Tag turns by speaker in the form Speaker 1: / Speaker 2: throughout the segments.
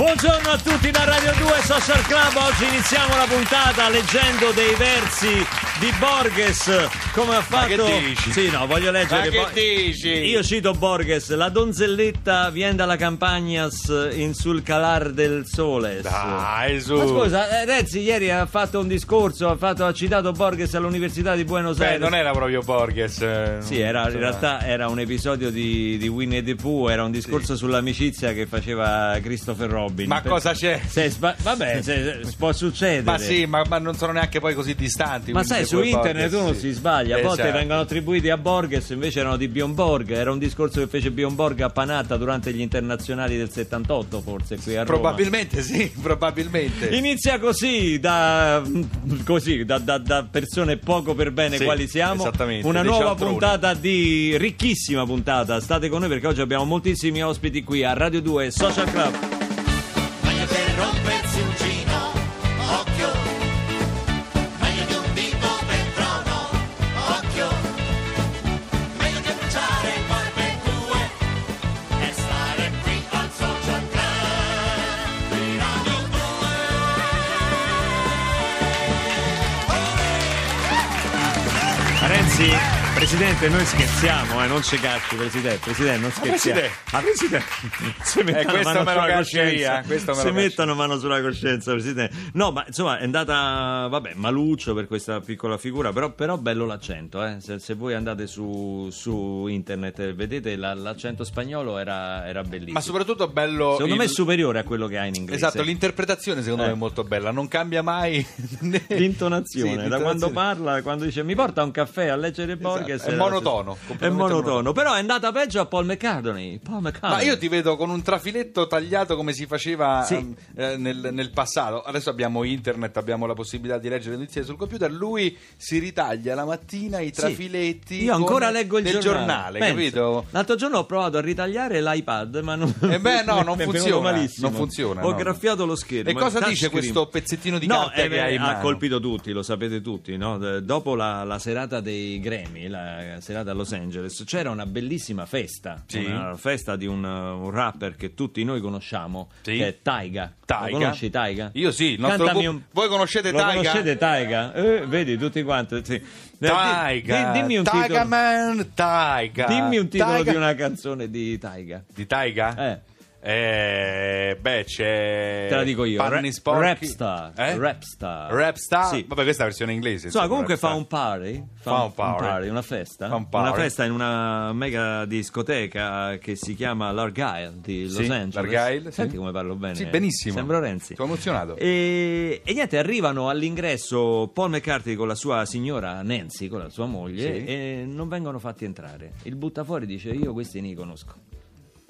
Speaker 1: Buongiorno a tutti da Radio 2 Social Club. Oggi iniziamo la puntata leggendo dei versi di Borges. Come ha
Speaker 2: Ma che
Speaker 1: fatto?
Speaker 2: dici?
Speaker 1: Sì, no, voglio leggere.
Speaker 2: Ma che
Speaker 1: Bo-
Speaker 2: dici?
Speaker 1: Io cito Borges. La donzelletta vien dalla campagnas in sul calar del sole.
Speaker 2: Dai, su.
Speaker 1: Ma scusa, eh, Renzi ieri ha fatto un discorso, ha, fatto- ha citato Borges all'Università di Buenos
Speaker 2: Beh,
Speaker 1: Aires.
Speaker 2: non era proprio Borges. eh,
Speaker 1: Sì, era, in realtà era un episodio di, di Winnie the Pooh, era un discorso sull'amicizia che faceva Christopher Robin.
Speaker 2: Ma
Speaker 1: Per-
Speaker 2: cosa c'è?
Speaker 1: se vabbè, se- se- può succedere.
Speaker 2: Ma sì, ma, ma non sono neanche poi così distanti.
Speaker 1: Ma sai, su internet
Speaker 2: Borges,
Speaker 1: uno
Speaker 2: sì.
Speaker 1: si sbaglia, a volte
Speaker 2: certo.
Speaker 1: vengono attribuiti a Borges, invece erano di Bjorn Borg. Era un discorso che fece Bjorn Borg a Panatta durante gli internazionali del 78, forse qui a Roma.
Speaker 2: Probabilmente sì, probabilmente.
Speaker 1: Inizia così, da, così da, da- da persone poco per bene
Speaker 2: Sì,
Speaker 1: quali siamo.
Speaker 2: esattamente,
Speaker 1: Una nuova
Speaker 2: cialtroni.
Speaker 1: puntata di ricchissima puntata. State con noi perché oggi abbiamo moltissimi ospiti qui a Radio 2 Social Club.
Speaker 3: Rompersi un gino, occhio. Meglio di un dito per trono, occhio. Meglio che bruciare barbe tue e stare qui al social club di Radio 2.
Speaker 1: Renzi, Presidente, noi scherziamo, eh, non ci cacci, Presidente. Presidente, non scherziamo.
Speaker 2: Presidente.
Speaker 1: Ah, Presidente. Si mettano
Speaker 2: questo
Speaker 1: mano
Speaker 2: me
Speaker 1: sulla coscienza.
Speaker 2: me
Speaker 1: mettono mano sulla coscienza, Presidente. No, ma insomma è andata, vabbè, maluccio per questa piccola figura, però, però bello l'accento, eh. se, se voi andate su, su internet vedete la- l'accento spagnolo era, era bellissimo.
Speaker 2: Ma soprattutto bello.
Speaker 1: Secondo
Speaker 2: il-
Speaker 1: me è superiore a quello che ha in inglese.
Speaker 2: Esatto, l'interpretazione secondo
Speaker 1: Eh.
Speaker 2: me è molto bella, non cambia mai
Speaker 1: L'intonazione,
Speaker 2: Sì,
Speaker 1: da quando
Speaker 2: l'intonazione.
Speaker 1: parla, quando dice mi porta un caffè a leggere Borges
Speaker 2: Esatto, è
Speaker 1: era-
Speaker 2: monotono,
Speaker 1: è monotono, però è andata peggio a Paul McCartney Paul McCartney
Speaker 2: Ma io ti vedo con un trafiletto tagliato come si faceva
Speaker 1: Sì.
Speaker 2: ehm, eh, nel, nel passato. Adesso abbiamo internet, abbiamo la possibilità di leggere le notizie sul computer. Lui si ritaglia la mattina i
Speaker 1: Sì.
Speaker 2: trafiletti.
Speaker 1: Io ancora leggo il giornale,
Speaker 2: capito?
Speaker 1: L'altro giorno ho provato a ritagliare l'iPad, ma non,
Speaker 2: Eh beh, no, non
Speaker 1: è
Speaker 2: funziona, non funziona,
Speaker 1: Ho
Speaker 2: no.
Speaker 1: graffiato lo schermo.
Speaker 2: E cosa dice
Speaker 1: touchscreen.
Speaker 2: questo pezzettino di
Speaker 1: no,
Speaker 2: carta
Speaker 1: eh,
Speaker 2: che hai
Speaker 1: ha colpito tutti, lo sapete tutti. no? Dopo la, la serata dei Grammy, la serata a Los Angeles, c'era una bellissima festa.
Speaker 2: Sì.
Speaker 1: Una festa di un, un rapper che tutti noi conosciamo,
Speaker 2: Sì.
Speaker 1: che è Taiga.
Speaker 2: Taiga?
Speaker 1: Lo conosci Taiga?
Speaker 2: Io sì, il nostro
Speaker 1: un-
Speaker 2: voi conoscete
Speaker 1: Lo
Speaker 2: Taiga?
Speaker 1: conoscete Taiga? Eh, vedi, tutti quanti. sì. Eh,
Speaker 2: Taiga,
Speaker 1: di- dimmi un
Speaker 2: Taiga
Speaker 1: titolo.
Speaker 2: Man, Taiga.
Speaker 1: Dimmi un titolo
Speaker 2: Taiga.
Speaker 1: di una canzone di Taiga.
Speaker 2: Di Taiga?
Speaker 1: Eh.
Speaker 2: Eh, beh, c'è.
Speaker 1: Te la dico io.
Speaker 2: Panni sporchi.
Speaker 1: Rapstar.
Speaker 2: Eh?
Speaker 1: Rapstar.
Speaker 2: Rapstar?
Speaker 1: Sì.
Speaker 2: Vabbè, questa è la versione inglese.
Speaker 1: Insomma, comunque fa
Speaker 2: Rapstar.
Speaker 1: un party,
Speaker 2: Fa un party.
Speaker 1: una festa,
Speaker 2: Fa un party.
Speaker 1: una festa in una mega discoteca che si chiama l'Argyle di Los
Speaker 2: Sì,
Speaker 1: Angeles.
Speaker 2: l'Argyle,
Speaker 1: Senti
Speaker 2: sì.
Speaker 1: come parlo bene?
Speaker 2: Sì, benissimo.
Speaker 1: Sembro Renzi.
Speaker 2: Sono emozionato.
Speaker 1: E, e niente, arrivano all'ingresso Paul McCartney con la sua signora Nancy, con la sua moglie,
Speaker 2: Sì.
Speaker 1: e non vengono fatti entrare. Il buttafuori dice: Io questi ne conosco.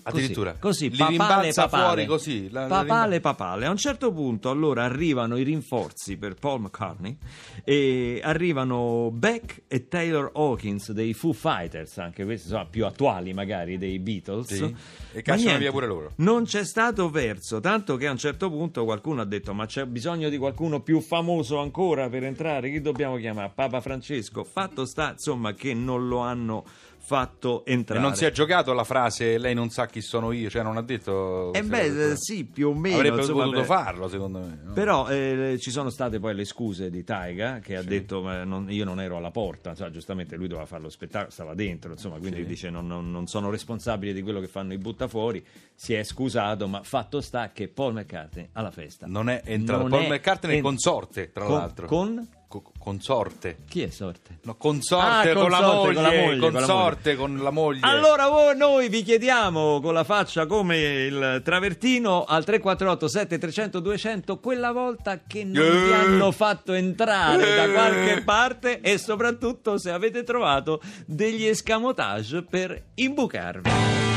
Speaker 2: Addirittura.
Speaker 1: Così,
Speaker 2: Li
Speaker 1: papale papale.
Speaker 2: fuori così. la- la
Speaker 1: papale
Speaker 2: rimba-
Speaker 1: papale. A un certo punto allora arrivano i rinforzi per Paul McCartney e arrivano Beck e Taylor Hawkins dei Foo Fighters, anche questi sono più attuali magari dei Beatles.
Speaker 2: Sì, e cacciano via pure loro.
Speaker 1: Non c'è stato verso, tanto che a un certo punto qualcuno ha detto ma c'è bisogno di qualcuno più famoso ancora per entrare, chi dobbiamo chiamare? Papa Francesco. Fatto sta insomma che non lo hanno fatto
Speaker 2: E
Speaker 1: entrare.
Speaker 2: non si è giocato la frase lei non sa chi sono io, cioè non ha detto.
Speaker 1: Eh beh, eh, sì, più o meno.
Speaker 2: Avrebbe
Speaker 1: insomma,
Speaker 2: potuto
Speaker 1: beh.
Speaker 2: farlo, secondo me. no?
Speaker 1: Però eh, ci sono state poi le scuse di Taiga che ha detto "Ma non- io non ero alla porta, insomma, giustamente lui doveva fare lo spettacolo, stava dentro, insomma, quindi
Speaker 2: Sì.
Speaker 1: dice non, non- non sono responsabile di quello che fanno i buttafuori, si è scusato, ma fatto sta che Paul McCartney alla festa
Speaker 2: Non è entrato. Paul
Speaker 1: è
Speaker 2: McCartney
Speaker 1: en-
Speaker 2: consorte, tra
Speaker 1: con-
Speaker 2: l'altro.
Speaker 1: Con?
Speaker 2: Co- consorte.
Speaker 1: Chi è sorte?
Speaker 2: No, consorte,
Speaker 1: Ah,
Speaker 2: con, la
Speaker 1: consorte,
Speaker 2: moglie,
Speaker 1: con la moglie, con la
Speaker 2: consorte con la moglie.
Speaker 1: Allora voi- noi vi chiediamo con la faccia come il travertino al 348 7300 200 quella volta che non
Speaker 2: Eh.
Speaker 1: vi hanno fatto entrare da
Speaker 2: Eh.
Speaker 1: qualche parte e soprattutto se avete trovato degli escamotage per imbucarvi.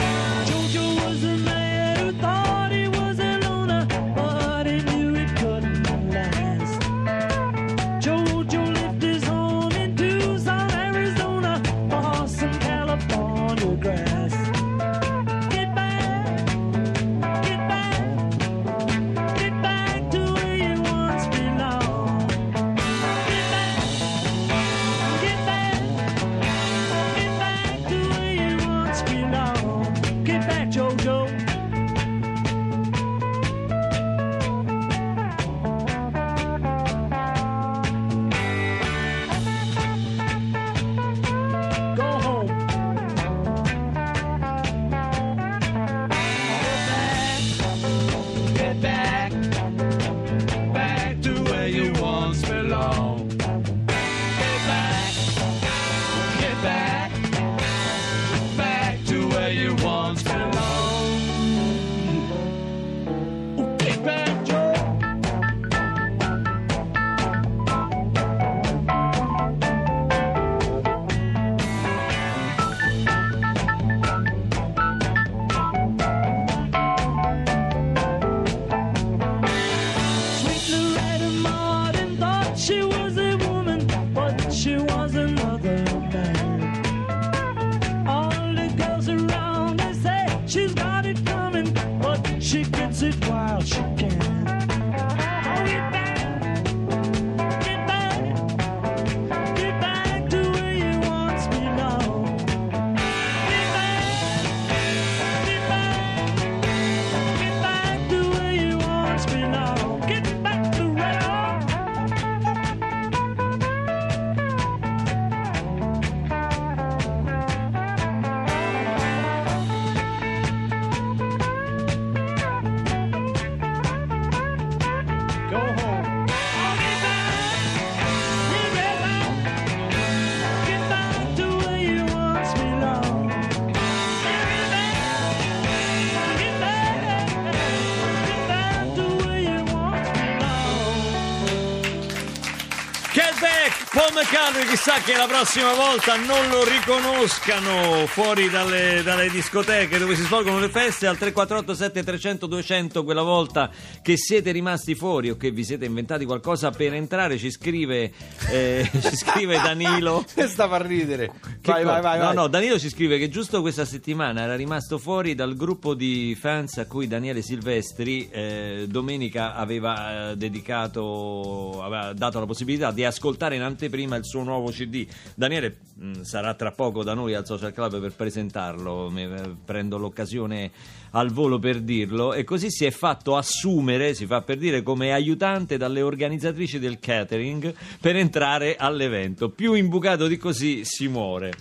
Speaker 1: Paul McCartney, chissà che la prossima volta non lo riconoscano fuori dalle, dalle discoteche dove si svolgono le feste al 348 7300 200 quella volta che siete rimasti fuori o che vi siete inventati qualcosa per entrare ci scrive, eh, ci scrive Danilo
Speaker 2: Stava a ridere.
Speaker 1: Che
Speaker 2: Vai,
Speaker 1: co-
Speaker 2: vai, vai.
Speaker 1: No,
Speaker 2: vai.
Speaker 1: no, Danilo ci scrive che giusto questa settimana era rimasto fuori dal gruppo di fans a cui Daniele Silvestri eh, domenica aveva eh, dedicato, aveva dato la possibilità di ascoltare in anteprima il suo nuovo CD. Daniele mh, sarà tra poco da noi al Social Club per presentarlo, mi- eh, prendo l'occasione al volo per dirlo e così si è fatto assumere, si fa per dire, come aiutante dalle organizzatrici del catering per entrare all'evento. Più imbucato di così si muore.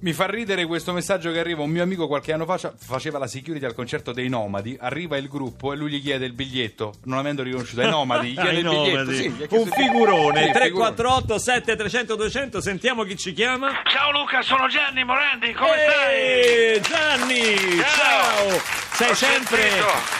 Speaker 2: Mi fa ridere questo messaggio che arriva. Un mio amico qualche anno fa fa- faceva la security al concerto dei Nomadi. Arriva il gruppo e lui gli chiede il biglietto, non avendo riconosciuto ai Nomadi. Gli chiede
Speaker 1: Ai
Speaker 2: il biglietto.
Speaker 1: nomadi.
Speaker 2: Sì, gli ha
Speaker 1: un figurone
Speaker 2: Sì,
Speaker 1: 348 7300 200 sentiamo chi ci chiama
Speaker 4: Ciao Luca, sono Gianni Morandi, come
Speaker 1: Ehi, Gianni ciao,
Speaker 4: Ciao.
Speaker 1: Sei, sempre,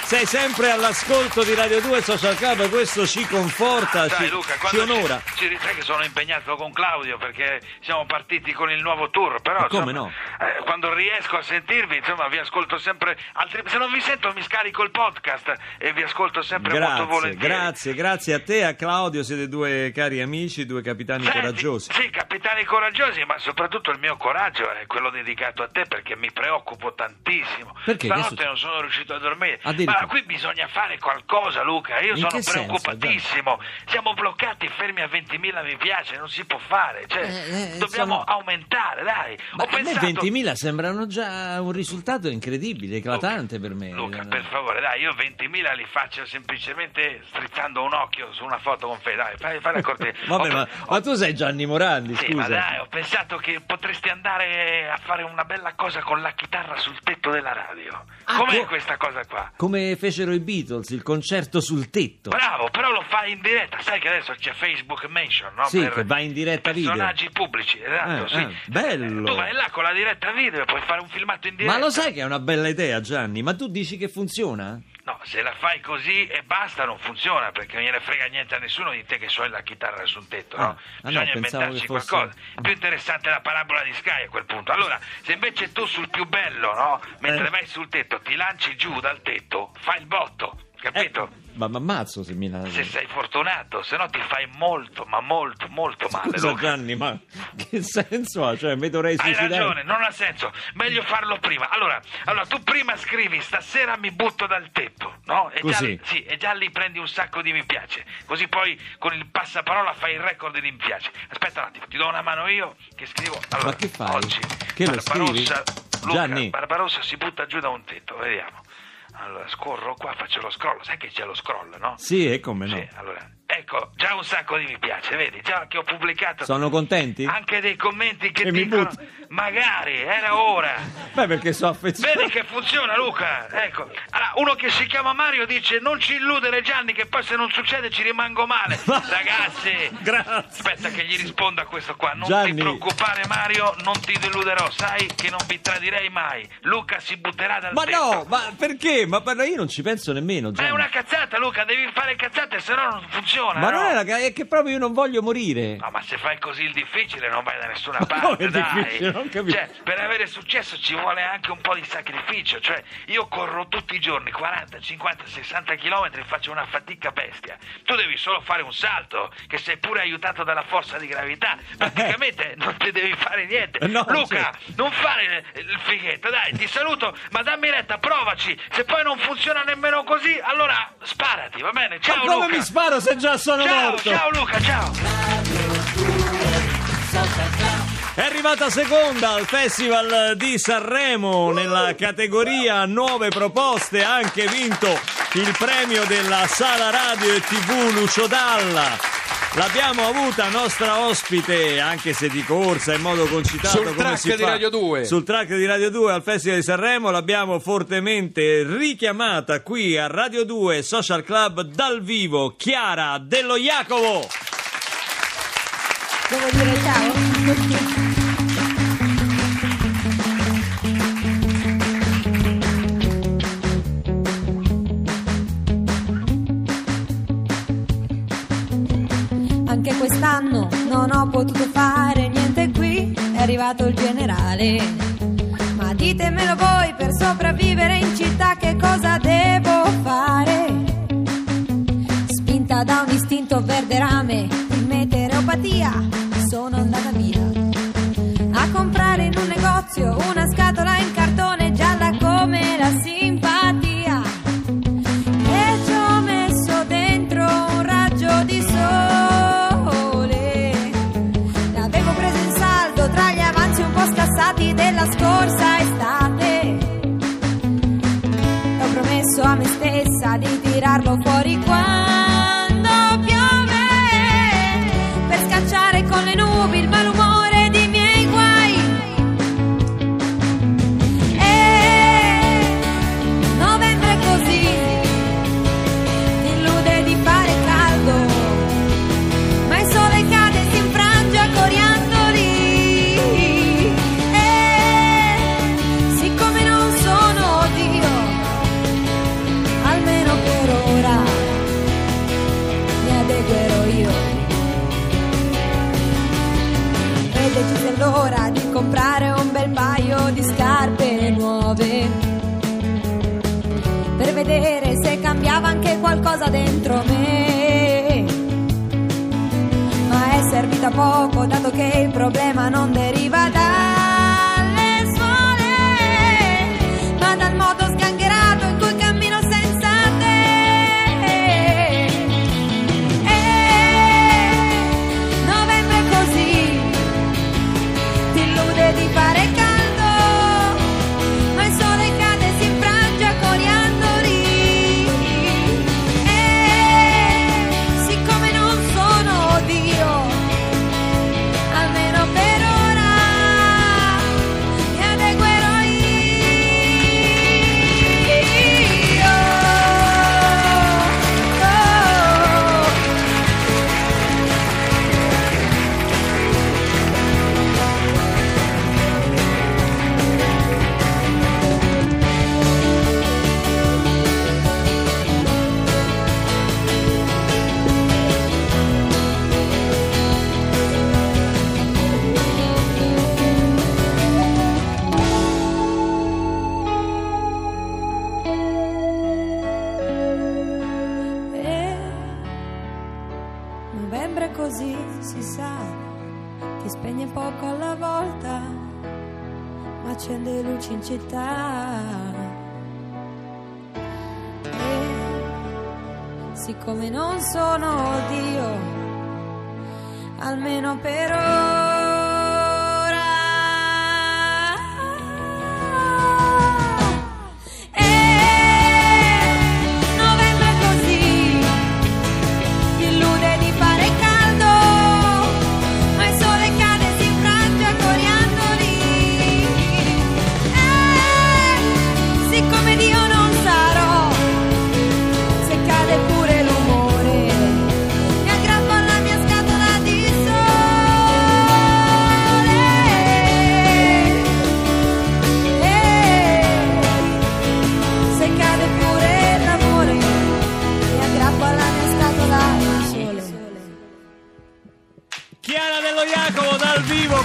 Speaker 1: sei sempre all'ascolto di Radio 2 Social Club questo ci conforta
Speaker 4: stai?
Speaker 1: ci,
Speaker 4: Dai Luca,
Speaker 1: ci onora
Speaker 4: ci, ci sai che sono impegnato con Claudio perché siamo partiti con il nuovo tour, però
Speaker 1: come
Speaker 4: insomma,
Speaker 1: no?
Speaker 4: eh, quando riesco a sentirvi, insomma, vi ascolto sempre altri se non vi sento mi scarico il podcast e vi ascolto sempre molto
Speaker 1: Grazie,
Speaker 4: volentieri.
Speaker 1: grazie, grazie a te e a Claudio, siete due cari amici, due capitani
Speaker 4: Senti,
Speaker 1: coraggiosi.
Speaker 4: Sì, capitani coraggiosi, ma soprattutto il mio coraggio è quello dedicato a te perché mi preoccupo tantissimo.
Speaker 1: Perché?
Speaker 4: Stanotte non sono riuscito a dormire. Ma qui bisogna fare qualcosa, Luca. Io
Speaker 1: In
Speaker 4: sono
Speaker 1: che senso,
Speaker 4: preoccupatissimo. Siamo bloccati fermi a 20.000 mi piace, non si può fare. Cioè,
Speaker 1: Eh, eh,
Speaker 4: dobbiamo
Speaker 1: sono-
Speaker 4: aumentare, dai.
Speaker 1: Ma
Speaker 4: Ho
Speaker 1: a me
Speaker 4: pensato...
Speaker 1: 20.000 sembrano già un risultato incredibile, eclatante per me.
Speaker 4: Luca, per favore, dai, io 20.000 li faccio semplicemente strizzando un occhio su una foto con Fede. Dai, fai, fai la cortesia.
Speaker 1: Vabbè,
Speaker 4: Ho-
Speaker 1: ma,
Speaker 4: ho-
Speaker 1: ma tu sei Gianni Morandi,
Speaker 4: Sì,
Speaker 1: scusa.
Speaker 4: ma dai, ho pensato che potresti andare a fare una bella cosa con la chitarra sul tetto della radio.
Speaker 1: Ah,
Speaker 4: Com'è
Speaker 1: co-
Speaker 4: questa cosa qua?
Speaker 1: Come fecero i Beatles, il concerto sul tetto.
Speaker 4: Bravo, però lo fai in diretta. Sai che adesso c'è Facebook Mention, no?
Speaker 1: Sì, che va in diretta video.
Speaker 4: Personaggi pubblici, esatto,
Speaker 1: Eh,
Speaker 4: sì.
Speaker 1: eh, bello.
Speaker 4: Tu vai là con la diretta video e puoi fare un filmato in diretta.
Speaker 1: Ma lo sai che è una bella idea, Gianni? Ma tu dici che funziona?
Speaker 4: No, se la fai così e basta non funziona perché non gliene frega niente a nessuno di te che suoni la chitarra sul tetto,
Speaker 1: Ah,
Speaker 4: no?
Speaker 1: ah, no,
Speaker 4: Bisogna
Speaker 1: pensavo
Speaker 4: inventarci
Speaker 1: che fosse-
Speaker 4: qualcosa. È più interessante la parabola di Sky a quel punto. Allora, se invece tu sul più bello, no? Mentre
Speaker 1: Eh.
Speaker 4: vai sul tetto ti lanci giù dal tetto, fai il botto, capito?
Speaker 1: Eh, ma mi ammazzo se mi
Speaker 4: Se sei fortunato, se no ti fai molto, ma molto, molto male.
Speaker 1: Scusa
Speaker 4: Luca.
Speaker 1: Gianni, ma che senso ha? Cioè, mi dovrei
Speaker 4: Hai
Speaker 1: suicidare?
Speaker 4: ragione, non ha senso. Meglio farlo prima. Allora, allora, tu prima scrivi stasera mi butto dal tetto, no? E
Speaker 1: Così.
Speaker 4: Già, sì, e già lì prendi un sacco di mi piace. Così poi con il passaparola fai il record di mi piace. Aspetta un attimo, ti do una mano io che scrivo. Allora,
Speaker 1: Ma che fai?
Speaker 4: Oggi
Speaker 1: Che lo scrivi?
Speaker 4: Luca,
Speaker 1: Gianni.
Speaker 4: Barbarossa si butta giù da un tetto, vediamo. Allora, scorro qua, faccio lo scroll. Sai che c'è lo scroll, no?
Speaker 1: Sì, e come no?
Speaker 4: Sì, allora, ecco, già un sacco di mi piace, vedi, già che ho pubblicato
Speaker 1: Sono contenti?
Speaker 4: anche dei commenti che
Speaker 1: mi
Speaker 4: dicono magari era ora.
Speaker 1: Beh, perché sono affezionato.
Speaker 4: Vedi che funziona Luca? Ecco. Allora, uno che si chiama Mario dice non ci illudere Gianni che poi se non succede ci rimango male. Ragazzi,
Speaker 1: Grazie.
Speaker 4: aspetta che gli risponda questo qua. Non
Speaker 1: Gianni.
Speaker 4: ti preoccupare Mario, non ti deluderò, sai che non vi tradirei mai. Luca si butterà dal
Speaker 1: Ma
Speaker 4: tetto.
Speaker 1: no, ma perché? Ma io non ci penso nemmeno,
Speaker 4: Ma
Speaker 1: Gianni.
Speaker 4: è una cazzata Luca, devi fare cazzate se no non funziona. Funziona.
Speaker 1: Ma
Speaker 4: no?
Speaker 1: non è, la, è che proprio io non voglio morire.
Speaker 4: No, ma se fai così il difficile non vai da nessuna parte, dai.
Speaker 1: Non capisco.
Speaker 4: Cioè, per avere successo ci vuole anche un po' di sacrificio. Cioè, io corro tutti i giorni 40, 50, 60 km e faccio una fatica bestia. Tu devi solo fare un salto, che sei pure aiutato dalla forza di gravità. Praticamente non ti devi fare niente.
Speaker 1: Eh, no,
Speaker 4: Luca,
Speaker 1: certo.
Speaker 4: non fare il fighetto, dai, ti saluto, ma dammi retta, provaci. Se poi non funziona nemmeno così, allora sparati, va bene? Ciao
Speaker 1: Ma come
Speaker 4: Luca.
Speaker 1: mi sparo se già sono
Speaker 4: ciao,
Speaker 1: morto?
Speaker 4: ciao Luca, ciao.
Speaker 1: È arrivata seconda al Festival di Sanremo nella categoria nuove proposte, ha anche vinto il premio della Sala Radio e TV Lucio Dalla. L'abbiamo avuta nostra ospite, anche se di corsa in modo concitato
Speaker 2: Sul
Speaker 1: come
Speaker 2: track
Speaker 1: si
Speaker 2: di
Speaker 1: fa.
Speaker 2: Radio 2.
Speaker 1: Sul track di Radio 2 al Festival di Sanremo l'abbiamo fortemente richiamata qui a Radio 2 Social Club dal vivo Chiara Dello Jacovo.
Speaker 5: Devo dire ciao? Potuto fare niente qui, è arrivato il generale. Ma ditemelo voi per sopravvivere in città che cosa devo fare? Spinta da un istinto verderame di meteoropatia, almeno per ora.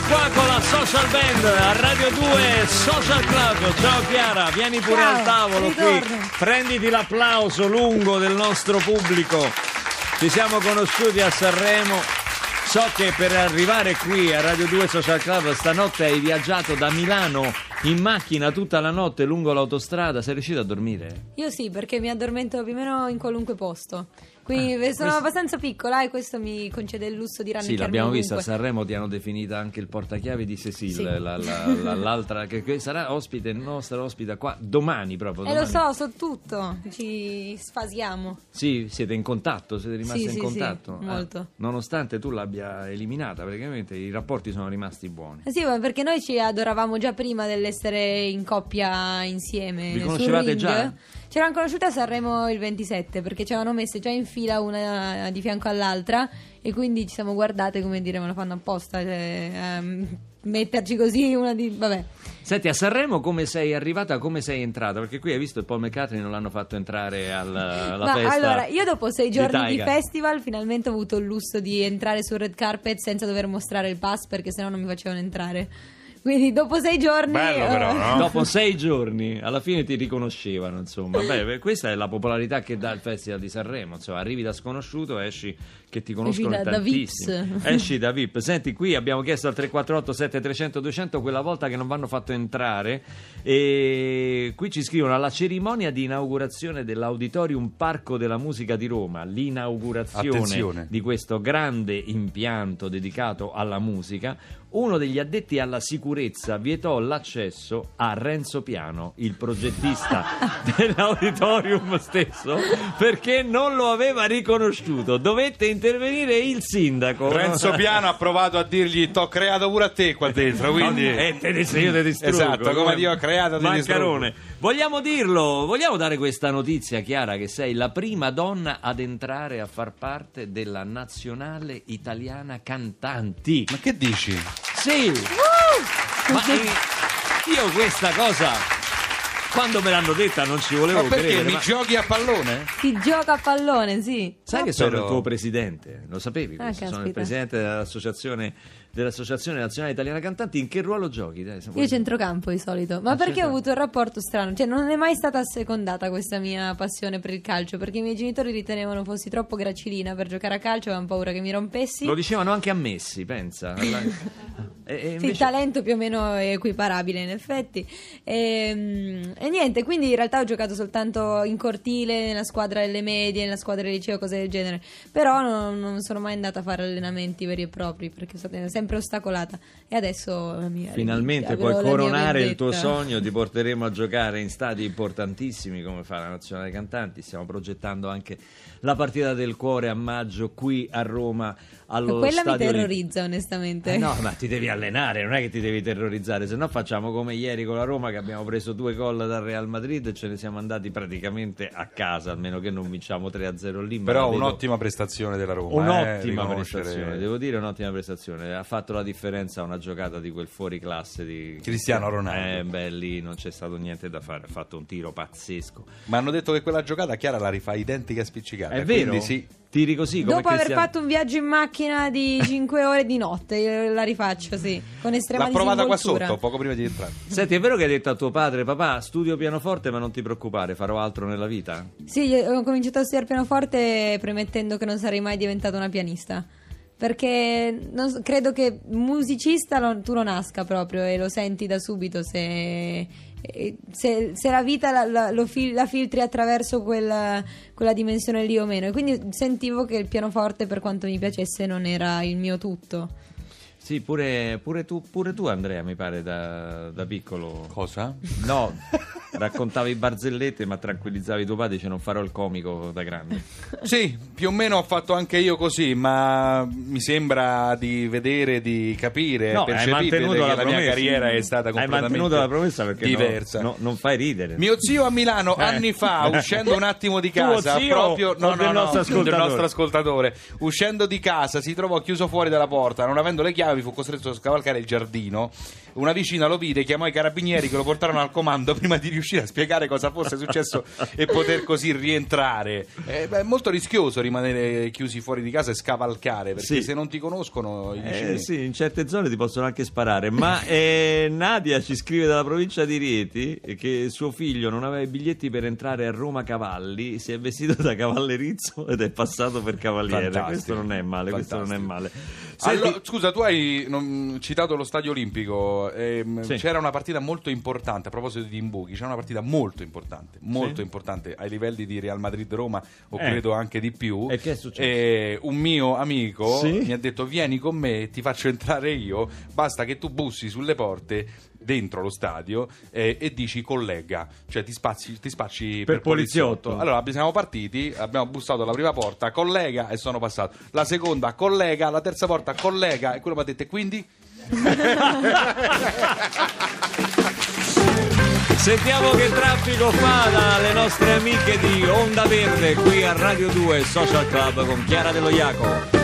Speaker 1: Qua con la Social Band a Radio 2 Social Club. Ciao Chiara, vieni pure
Speaker 5: Ciao,
Speaker 1: al tavolo qui.
Speaker 5: ritorno.
Speaker 1: Prenditi l'applauso lungo del nostro pubblico. Ci siamo conosciuti a Sanremo. So che per arrivare qui a Radio 2 Social Club stanotte hai viaggiato da Milano in macchina tutta la notte lungo l'autostrada. Sei riuscito a dormire?
Speaker 5: Io sì, perché mi addormento più o meno in qualunque posto. Quindi sono
Speaker 1: Ah, questo-
Speaker 5: abbastanza piccola e questo mi concede il lusso di
Speaker 1: Sì,
Speaker 5: rannicchiarmi
Speaker 1: l'abbiamo vista a. Sanremo, ti hanno definita anche il portachiavi di Cecile,
Speaker 5: Sì.
Speaker 1: la- la- la- l'altra che, sarà ospite, nostra ospite qua domani proprio.
Speaker 5: Eh lo so, so tutto, ci sfasiamo.
Speaker 1: Sì, siete in contatto, siete rimasti
Speaker 5: Sì,
Speaker 1: in
Speaker 5: sì,
Speaker 1: contatto.
Speaker 5: sì,
Speaker 1: Ah,
Speaker 5: molto.
Speaker 1: nonostante tu l'abbia eliminata, praticamente i rapporti sono rimasti buoni.
Speaker 5: Eh sì, ma perché noi ci adoravamo già prima dell'essere in coppia insieme.
Speaker 1: Vi conoscevate già?
Speaker 5: Ci eravamo conosciute a Sanremo il 27 perché ci avevano messe già in fila una di fianco all'altra e quindi ci siamo guardate come dire me lo fanno apposta, cioè, ehm, metterci così una di... vabbè.
Speaker 1: Senti, a Sanremo come sei arrivata, come sei entrata? Perché qui hai visto che Paul McCartney non l'hanno fatto entrare al- alla
Speaker 5: Ma
Speaker 1: festa.
Speaker 5: allora, io dopo sei
Speaker 1: di
Speaker 5: giorni di
Speaker 1: Taiga.
Speaker 5: festival finalmente ho avuto il lusso di entrare sul red carpet senza dover mostrare il pass perché sennò non mi facevano entrare. Quindi dopo sei giorni...
Speaker 2: Bello però,
Speaker 5: eh,
Speaker 2: no?
Speaker 1: Dopo sei giorni, alla fine ti riconoscevano, insomma. Beh, beh, questa è la popolarità che dà il Festival di Sanremo. Insomma, arrivi da sconosciuto, esci che ti conoscono
Speaker 5: da- da
Speaker 1: tantissimi.
Speaker 5: Vips.
Speaker 1: Esci da VIP. Senti, qui abbiamo chiesto al 348 7300 200 quella volta che non vanno fatto entrare. E qui ci scrivono alla cerimonia di inaugurazione dell'Auditorium Parco della Musica di Roma, l'inaugurazione
Speaker 2: Attenzione.
Speaker 1: di questo grande impianto dedicato alla musica, uno degli addetti alla sicurezza vietò l'accesso a Renzo Piano, il progettista dell'auditorium stesso, perché non lo aveva riconosciuto. Dovette intervenire il sindaco.
Speaker 2: Renzo Piano ha provato a dirgli t'ho creato pure a te qua dentro, quindi...
Speaker 1: E te ne io te distruggo.
Speaker 2: Esatto, come Dio ha creato, ti
Speaker 1: Maccarone. Vogliamo dirlo, vogliamo dare questa notizia chiara che sei la prima donna ad entrare a far parte della nazionale italiana cantanti.
Speaker 2: Ma che dici?
Speaker 1: Sì! Ma eh, io questa cosa quando me l'hanno detta non ci volevo
Speaker 2: Ma perché
Speaker 1: credere.
Speaker 2: mi
Speaker 1: ma-
Speaker 2: giochi a pallone?
Speaker 5: Si gioca a pallone, sì.
Speaker 1: Sai che sono
Speaker 2: però-
Speaker 1: il tuo presidente? Lo sapevi?
Speaker 5: Ah,
Speaker 1: sono il presidente dell'associazione, dell'associazione Nazionale Italiana Cantanti. In che ruolo giochi? Dai,
Speaker 5: Io centrocampo di solito, ma
Speaker 1: Ah,
Speaker 5: perché ho
Speaker 1: centro-
Speaker 5: avuto un rapporto strano, cioè non è mai stata assecondata questa mia passione per il calcio, perché i miei genitori ritenevano fossi troppo gracilina per giocare a calcio, avevano paura che mi rompessi.
Speaker 1: Lo dicevano anche a Messi, pensa. Alla- e, e
Speaker 5: Sì, il
Speaker 1: invece-
Speaker 5: talento più o meno è equiparabile in effetti. E, e niente, quindi in realtà ho giocato soltanto in cortile, nella squadra delle medie, nella squadra del liceo, cose del genere. Però non, non sono mai andata a fare allenamenti veri e propri perché sono stata sempre ostacolata. E adesso mia
Speaker 1: Finalmente puoi coronare il tuo sogno, ti porteremo a giocare in stadi importantissimi come fa la Nazionale Cantanti. Stiamo progettando anche la partita del cuore a maggio qui a Roma allo
Speaker 5: Quella mi
Speaker 1: stadio Olimpico.
Speaker 5: terrorizza onestamente.
Speaker 1: Eh no, ma ti devi allenare, non è che ti devi terrorizzare, se no facciamo come ieri con la Roma che abbiamo preso due gol dal Real Madrid e ce ne siamo andati praticamente a casa, almeno che non vinciamo 3-0 lì.
Speaker 2: Però
Speaker 1: vedo-
Speaker 2: un'ottima prestazione della Roma.
Speaker 1: Un'ottima
Speaker 2: eh,
Speaker 1: prestazione, devo dire un'ottima prestazione. Ha fatto la differenza una giocata di quel fuori classe di
Speaker 2: Cristiano Ronaldo.
Speaker 1: Eh, beh, lì non c'è stato niente da fare, ha fatto un tiro pazzesco.
Speaker 2: Ma hanno detto che quella giocata Chiara la rifà identica spiccicata.
Speaker 1: È vero?
Speaker 2: Quindi sì.
Speaker 1: Tiri così come
Speaker 5: Dopo aver
Speaker 1: Cristiano-
Speaker 5: fatto un viaggio in macchina di 5 ore di notte, io la rifaccio, sì, con estrema
Speaker 2: L'ha provata qua sotto, poco prima di entrare.
Speaker 1: Senti, è vero che hai detto a tuo padre, papà, studio pianoforte, ma non ti preoccupare, farò altro nella vita?
Speaker 5: Sì, ho cominciato a studiare pianoforte premettendo che non sarei mai diventata una pianista. Perché non credo che musicista lo- tu lo nasca proprio e lo senti da subito se, se- se la vita la, la- fil- la filtri attraverso quella, quella dimensione lì o meno. E quindi sentivo che il pianoforte, per quanto mi piacesse, non era il mio tutto.
Speaker 1: Sì, pure, pure tu, pure tu, Andrea, mi pare da, da piccolo.
Speaker 2: Cosa?
Speaker 1: No, raccontavi barzellette, ma tranquillizzavi tuo padre, dice non farò il comico da grande.
Speaker 2: Sì, più o meno ho fatto anche io così, ma mi sembra di vedere, di capire,
Speaker 1: No, hai
Speaker 2: percepibile che
Speaker 1: la promessa.
Speaker 2: mia carriera è stata
Speaker 1: Hai
Speaker 2: completamente
Speaker 1: mantenuto la promessa perché no-
Speaker 2: diversa.
Speaker 1: no- non fai ridere.
Speaker 2: Mio zio a Milano
Speaker 1: Eh.
Speaker 2: anni fa, uscendo un attimo di casa, proprio
Speaker 1: o del nostro
Speaker 2: del nostro ascoltatore, uscendo di casa si trovò chiuso fuori dalla porta, non avendo le chiavi fu costretto a scavalcare il giardino. Una vicina lo vide, chiamò i carabinieri che lo portarono al comando prima di riuscire a spiegare cosa fosse successo e poter così rientrare. Eh, beh, è molto rischioso rimanere chiusi fuori di casa e scavalcare, perché
Speaker 1: Sì.
Speaker 2: se non ti conoscono
Speaker 1: Eh, sì, in certe zone ti possono anche sparare. Ma eh, Nadia ci scrive dalla provincia di Rieti che suo figlio non aveva i biglietti per entrare a Roma Cavalli, si è vestito da cavallerizzo ed è passato per cavaliere.
Speaker 2: Fantastico.
Speaker 1: Questo non è male, questo non è male. Senti-
Speaker 2: scusa, tu hai non- citato lo stadio olimpico. ehm,
Speaker 1: Sì.
Speaker 2: C'era una partita molto importante a proposito di imbuchi. C'era una partita molto importante, molto
Speaker 1: Sì.
Speaker 2: importante ai livelli di Real Madrid-Roma, o
Speaker 1: Eh.
Speaker 2: credo anche di più.
Speaker 1: E che è successo?
Speaker 2: E un mio amico
Speaker 1: Sì?
Speaker 2: mi ha detto: Vieni con me, ti faccio entrare io. Basta che tu bussi sulle porte dentro lo stadio eh, e dici collega, cioè ti spazzi, ti spacci
Speaker 1: Per poliziotto.
Speaker 2: Allora siamo partiti, abbiamo bussato alla prima porta, collega e sono passato. La seconda, collega, la terza porta, collega e quello mi ha detto quindi?
Speaker 1: Sentiamo che traffico fa dalle nostre amiche di Onda Verde qui a Radio 2 Social Club con Chiara Dello Iaco.